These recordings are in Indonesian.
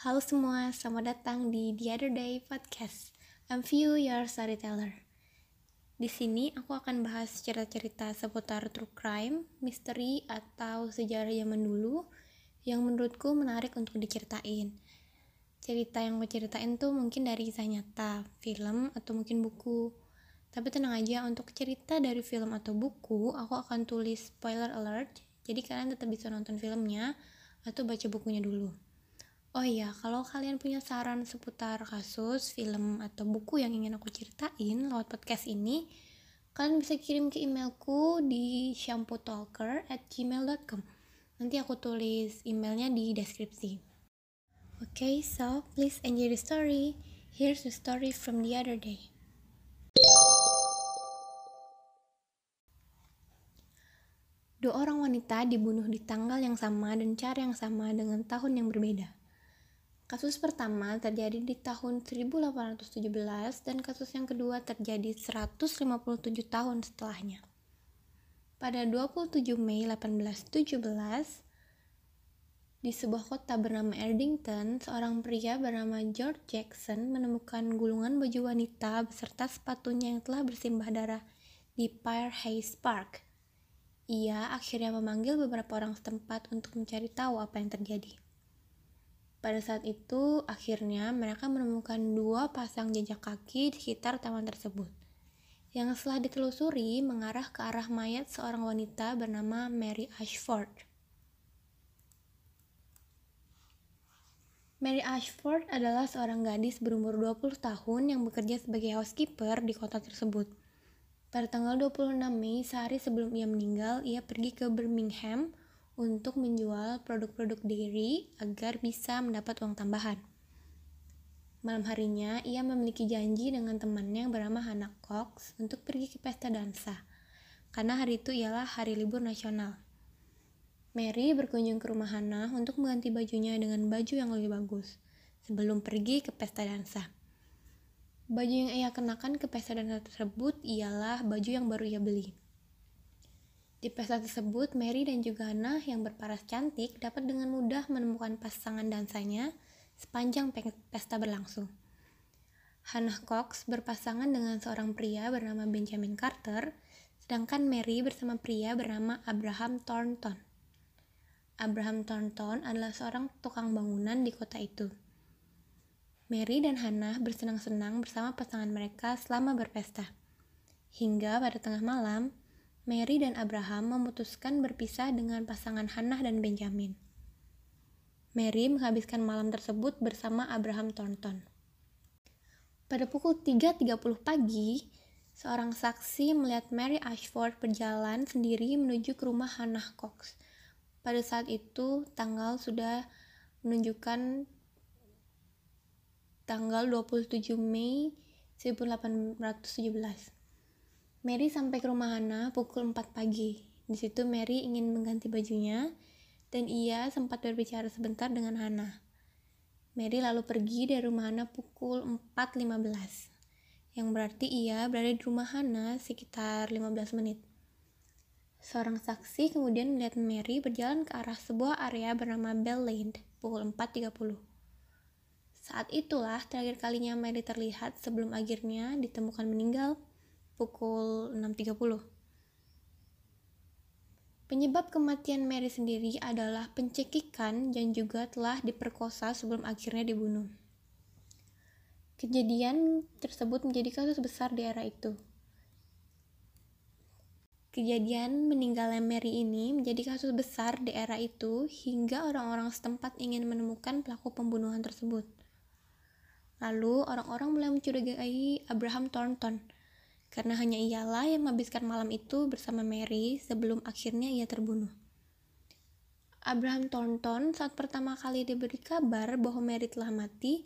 Halo semua, selamat datang di The Other Day Podcast. I'm View, your storyteller. Di sini aku akan bahas cerita-cerita seputar true crime, misteri, atau sejarah zaman dulu yang menurutku menarik untuk diceritain. Cerita yang aku ceritain tuh mungkin dari kisah nyata, film, atau mungkin buku. Tapi tenang aja, untuk cerita dari film atau buku, aku akan tulis spoiler alert, jadi kalian tetap bisa nonton filmnya atau baca bukunya dulu. Oh iya, kalau kalian punya saran seputar kasus, film, atau buku yang ingin aku ceritain lewat podcast ini, kalian bisa kirim ke emailku di shampootalker at gmail.com. Nanti aku tulis emailnya di deskripsi. Oke, okay, so please enjoy the story. Here's the story from the other day. Dua orang wanita dibunuh di tanggal yang sama dan cara yang sama dengan tahun yang berbeda. Kasus pertama terjadi di tahun 1817 dan kasus yang kedua terjadi 157 tahun setelahnya. Pada 27 Mei 1817, di sebuah kota bernama Erdington, seorang pria bernama George Jackson menemukan gulungan baju wanita beserta sepatunya yang telah bersimbah darah di Pyre Hayes Park. Ia akhirnya memanggil beberapa orang setempat untuk mencari tahu apa yang terjadi. Pada saat itu, akhirnya mereka menemukan dua pasang jejak kaki di sekitar taman tersebut. Yang setelah ditelusuri mengarah ke arah mayat seorang wanita bernama Mary Ashford. Mary Ashford adalah seorang gadis berumur 20 tahun yang bekerja sebagai housekeeper di kota tersebut. Pada tanggal 26 Mei, sehari sebelum ia meninggal, ia pergi ke Birmingham untuk menjual produk-produk dairy agar bisa mendapat uang tambahan. Malam harinya, ia memiliki janji dengan temannya yang bernama Hannah Cox untuk pergi ke pesta dansa, karena hari itu ialah hari libur nasional. Mary berkunjung ke rumah Hannah untuk mengganti bajunya dengan baju yang lebih bagus, sebelum pergi ke pesta dansa. Baju yang ia kenakan ke pesta dansa tersebut ialah baju yang baru ia beli. Di pesta tersebut, Mary dan juga Hannah yang berparas cantik dapat dengan mudah menemukan pasangan dansanya sepanjang pesta berlangsung. Hannah Cox berpasangan dengan seorang pria bernama Benjamin Carter, sedangkan Mary bersama pria bernama Abraham Thornton. Abraham Thornton adalah seorang tukang bangunan di kota itu. Mary dan Hannah bersenang-senang bersama pasangan mereka selama berpesta. Hingga pada tengah malam, Mary dan Abraham memutuskan berpisah dengan pasangan Hannah dan Benjamin. Mary menghabiskan malam tersebut bersama Abraham Thornton. Pada pukul 3.30 pagi, seorang saksi melihat Mary Ashford berjalan sendiri menuju ke rumah Hannah Cox. Pada saat itu, tanggal sudah menunjukkan tanggal 27 Mei 1817. Mary sampai ke rumah Hana pukul 4 pagi. Di situ Mary ingin mengganti bajunya dan ia sempat berbicara sebentar dengan Hana. Mary lalu pergi dari rumah Hana pukul 4.15, yang berarti ia berada di rumah Hana sekitar 15 menit. Seorang saksi kemudian melihat Mary berjalan ke arah sebuah area bernama Bell Lane pukul 4.30. Saat itulah terakhir kalinya Mary terlihat sebelum akhirnya ditemukan meninggal pukul 6.30. Penyebab kematian Mary sendiri adalah pencekikan dan juga telah diperkosa sebelum akhirnya dibunuh. Kejadian tersebut menjadi kasus besar di era itu. Kejadian meninggalnya Mary ini menjadi kasus besar di era itu hingga orang-orang setempat ingin menemukan pelaku pembunuhan tersebut. Lalu orang-orang mulai mencurigai Abraham Thornton karena hanya ialah yang menghabiskan malam itu bersama Mary sebelum akhirnya ia terbunuh. Abraham Thornton saat pertama kali diberi kabar bahwa Mary telah mati,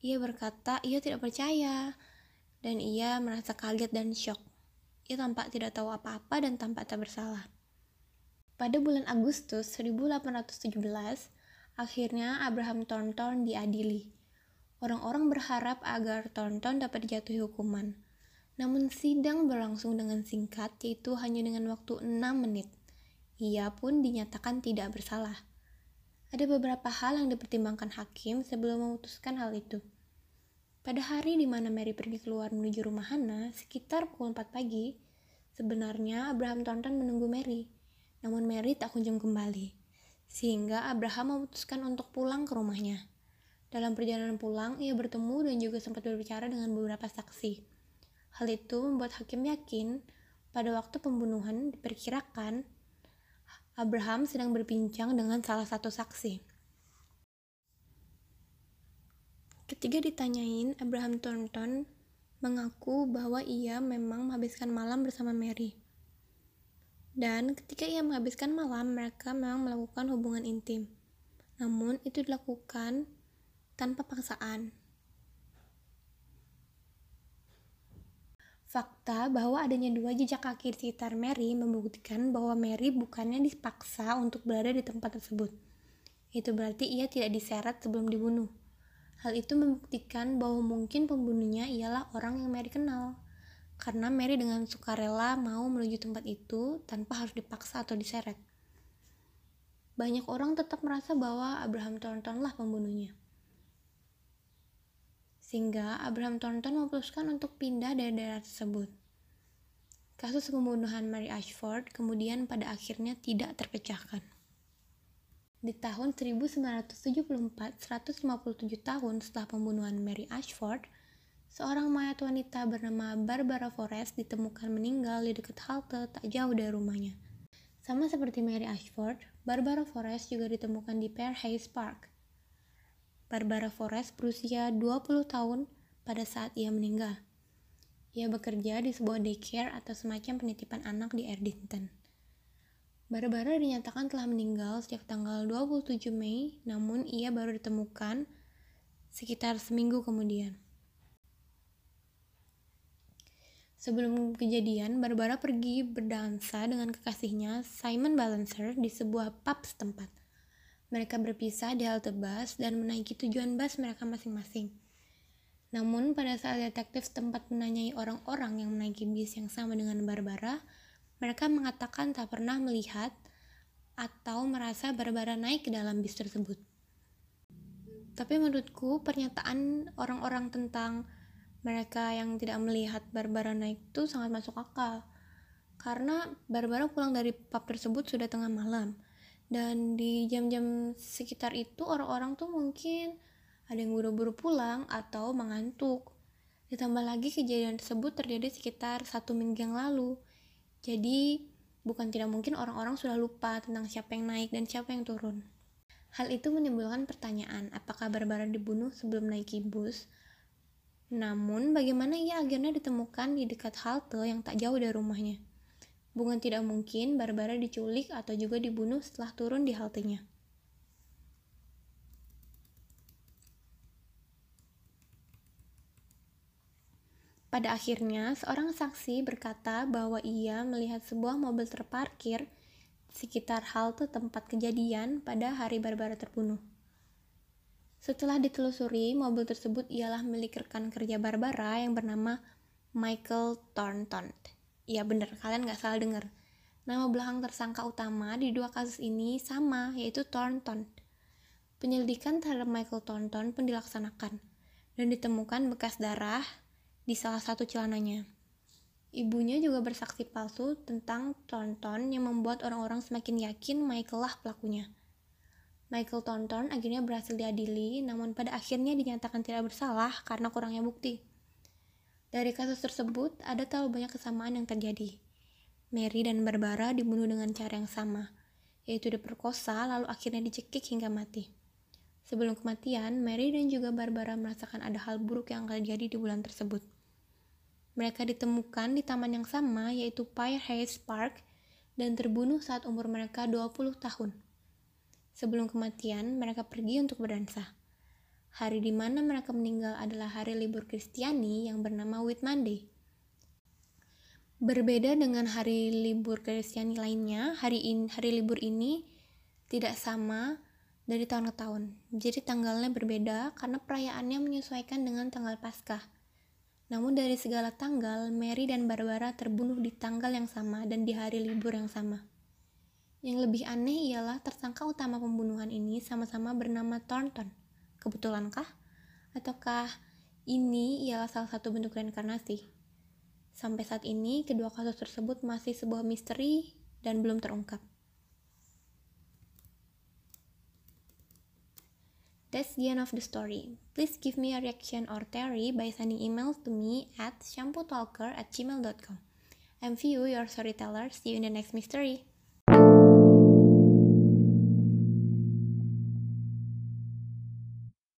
ia berkata ia tidak percaya dan ia merasa kaget dan shock. Ia tampak tidak tahu apa-apa dan tampak tak bersalah. Pada bulan Agustus 1817, akhirnya Abraham Thornton diadili. Orang-orang berharap agar Thornton dapat dijatuhi hukuman. Namun sidang berlangsung dengan singkat yaitu hanya dengan waktu 6 menit. Ia pun dinyatakan tidak bersalah. Ada beberapa hal yang dipertimbangkan hakim sebelum memutuskan hal itu. Pada hari di mana Mary pergi keluar menuju rumah Hannah, sekitar pukul 4 pagi, sebenarnya Abraham Thornton menunggu Mary. Namun Mary tak kunjung kembali, sehingga Abraham memutuskan untuk pulang ke rumahnya. Dalam perjalanan pulang, ia bertemu dan juga sempat berbicara dengan beberapa saksi. Hal itu membuat hakim yakin pada waktu pembunuhan diperkirakan Abraham sedang berbincang dengan salah satu saksi. Ketika ditanyain, Abraham Thornton mengaku bahwa ia memang menghabiskan malam bersama Mary. Dan ketika ia menghabiskan malam, mereka memang melakukan hubungan intim. Namun, itu dilakukan tanpa paksaan. Fakta bahwa adanya dua jejak kaki di sekitar Mary membuktikan bahwa Mary bukannya dipaksa untuk berada di tempat tersebut. Itu berarti ia tidak diseret sebelum dibunuh. Hal itu membuktikan bahwa mungkin pembunuhnya ialah orang yang Mary kenal. Karena Mary dengan sukarela mau menuju tempat itu tanpa harus dipaksa atau diseret. Banyak orang tetap merasa bahwa Abraham Thornton lah pembunuhnya sehingga Abraham Thornton memutuskan untuk pindah dari daerah tersebut. Kasus pembunuhan Mary Ashford kemudian pada akhirnya tidak terpecahkan. Di tahun 1974, 157 tahun setelah pembunuhan Mary Ashford, seorang mayat wanita bernama Barbara Forrest ditemukan meninggal di dekat halte tak jauh dari rumahnya. Sama seperti Mary Ashford, Barbara Forrest juga ditemukan di Pear Hayes Park, Barbara Forrest berusia 20 tahun pada saat ia meninggal. Ia bekerja di sebuah daycare atau semacam penitipan anak di Erdington. Barbara dinyatakan telah meninggal sejak tanggal 27 Mei, namun ia baru ditemukan sekitar seminggu kemudian. Sebelum kejadian, Barbara pergi berdansa dengan kekasihnya Simon Balancer di sebuah pub setempat. Mereka berpisah di halte bus dan menaiki tujuan bus mereka masing-masing. Namun, pada saat detektif tempat menanyai orang-orang yang menaiki bis yang sama dengan Barbara, mereka mengatakan tak pernah melihat atau merasa Barbara naik ke dalam bis tersebut. Tapi menurutku, pernyataan orang-orang tentang mereka yang tidak melihat Barbara naik itu sangat masuk akal. Karena Barbara pulang dari pub tersebut sudah tengah malam dan di jam-jam sekitar itu orang-orang tuh mungkin ada yang buru-buru pulang atau mengantuk. Ditambah lagi kejadian tersebut terjadi sekitar satu minggu yang lalu. Jadi bukan tidak mungkin orang-orang sudah lupa tentang siapa yang naik dan siapa yang turun. Hal itu menimbulkan pertanyaan apakah Barbara dibunuh sebelum naiki bus? Namun bagaimana ia akhirnya ditemukan di dekat halte yang tak jauh dari rumahnya Bukan tidak mungkin Barbara diculik atau juga dibunuh setelah turun di haltenya. Pada akhirnya, seorang saksi berkata bahwa ia melihat sebuah mobil terparkir sekitar halte tempat kejadian pada hari Barbara terbunuh. Setelah ditelusuri, mobil tersebut ialah milik rekan kerja Barbara yang bernama Michael Thornton. Iya bener, kalian gak salah denger. Nama belakang tersangka utama di dua kasus ini sama, yaitu Thornton. Penyelidikan terhadap Michael Thornton pun dilaksanakan, dan ditemukan bekas darah di salah satu celananya. Ibunya juga bersaksi palsu tentang Thornton yang membuat orang-orang semakin yakin Michael lah pelakunya. Michael Thornton akhirnya berhasil diadili, namun pada akhirnya dinyatakan tidak bersalah karena kurangnya bukti. Dari kasus tersebut, ada terlalu banyak kesamaan yang terjadi. Mary dan Barbara dibunuh dengan cara yang sama, yaitu diperkosa lalu akhirnya dicekik hingga mati. Sebelum kematian, Mary dan juga Barbara merasakan ada hal buruk yang akan terjadi di bulan tersebut. Mereka ditemukan di taman yang sama, yaitu Pire Hayes Park, dan terbunuh saat umur mereka 20 tahun. Sebelum kematian, mereka pergi untuk berdansa. Hari di mana mereka meninggal adalah hari libur Kristiani yang bernama Whit Monday. Berbeda dengan hari libur Kristiani lainnya, hari in, hari libur ini tidak sama dari tahun ke tahun. Jadi tanggalnya berbeda karena perayaannya menyesuaikan dengan tanggal Paskah. Namun dari segala tanggal, Mary dan Barbara terbunuh di tanggal yang sama dan di hari libur yang sama. Yang lebih aneh ialah tersangka utama pembunuhan ini sama-sama bernama Thornton. Kebetulankah? Ataukah ini ialah salah satu bentuk reinkarnasi? Sampai saat ini, kedua kasus tersebut masih sebuah misteri dan belum terungkap. That's the end of the story. Please give me a reaction or theory by sending email to me at shampootalker at gmail.com. I'm View, your storyteller. See you in the next mystery.